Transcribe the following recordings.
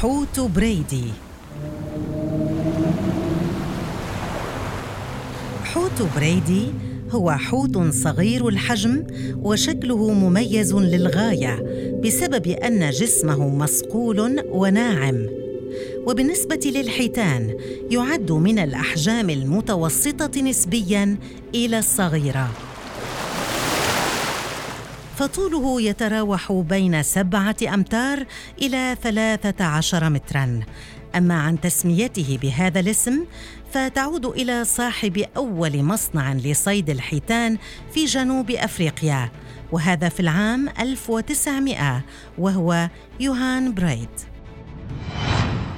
حوت بريدي. حوت بريدي هو حوت صغير الحجم وشكله مميز للغاية بسبب أن جسمه مصقول وناعم. وبالنسبة للحيتان يعد من الأحجام المتوسطة نسبيا إلى الصغيرة. فطوله يتراوح بين سبعة أمتار إلى ثلاثة عشر متراً. أما عن تسميته بهذا الاسم فتعود إلى صاحب أول مصنع لصيد الحيتان في جنوب أفريقيا وهذا في العام 1900 وهو يوهان برايد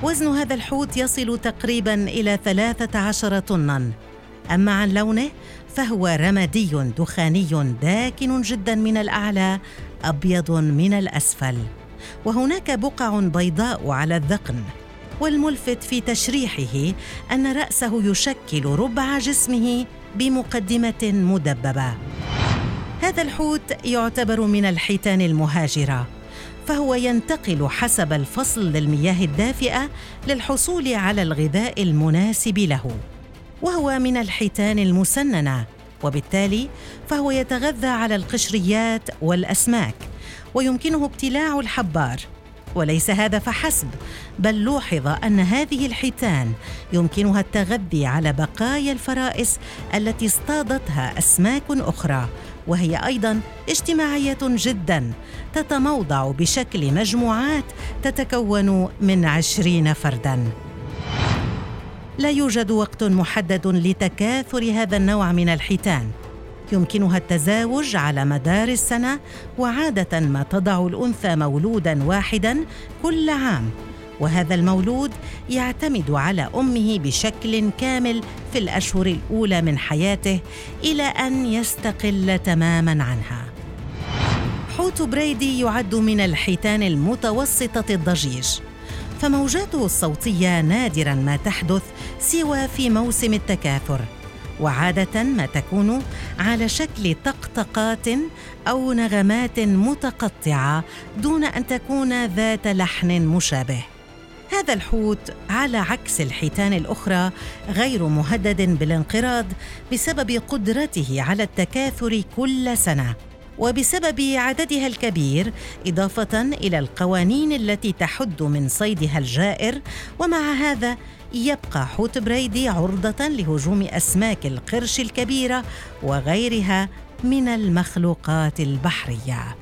وزن هذا الحوت يصل تقريبا إلى 13 طناً. أما عن لونه فهو رمادي دخاني داكن جدا من الأعلى أبيض من الأسفل. وهناك بقع بيضاء على الذقن. والملفت في تشريحه أن رأسه يشكل ربع جسمه بمقدمة مدببة. هذا الحوت يعتبر من الحيتان المهاجرة. فهو ينتقل حسب الفصل للمياه الدافئة للحصول على الغذاء المناسب له. وهو من الحيتان المسننة. وبالتالي فهو يتغذى على القشريات والأسماك ويمكنه ابتلاع الحبار. وليس هذا فحسب بل لوحظ أن هذه الحيتان يمكنها التغذي على بقايا الفرائس التي اصطادتها أسماك أخرى. وهي أيضا اجتماعية جدا تتموضع بشكل مجموعات تتكون من عشرين فردا. لا يوجد وقت محدد لتكاثر هذا النوع من الحيتان. يمكنها التزاوج على مدار السنة وعادة ما تضع الأنثى مولودا واحدا كل عام. وهذا المولود يعتمد على أمه بشكل كامل في الأشهر الأولى من حياته إلى أن يستقل تماما عنها. حوت بريدي يعد من الحيتان المتوسطة الضجيج. فموجاته الصوتية نادرا ما تحدث سوى في موسم التكاثر وعادة ما تكون على شكل طقطقات أو نغمات متقطعة دون أن تكون ذات لحن مشابه. هذا الحوت على عكس الحيتان الأخرى غير مهدد بالانقراض بسبب قدرته على التكاثر كل سنة. وبسبب عددها الكبير إضافة إلى القوانين التي تحد من صيدها الجائر ومع هذا يبقى حوت بريدي عرضة لهجوم أسماك القرش الكبيرة وغيرها من المخلوقات البحرية.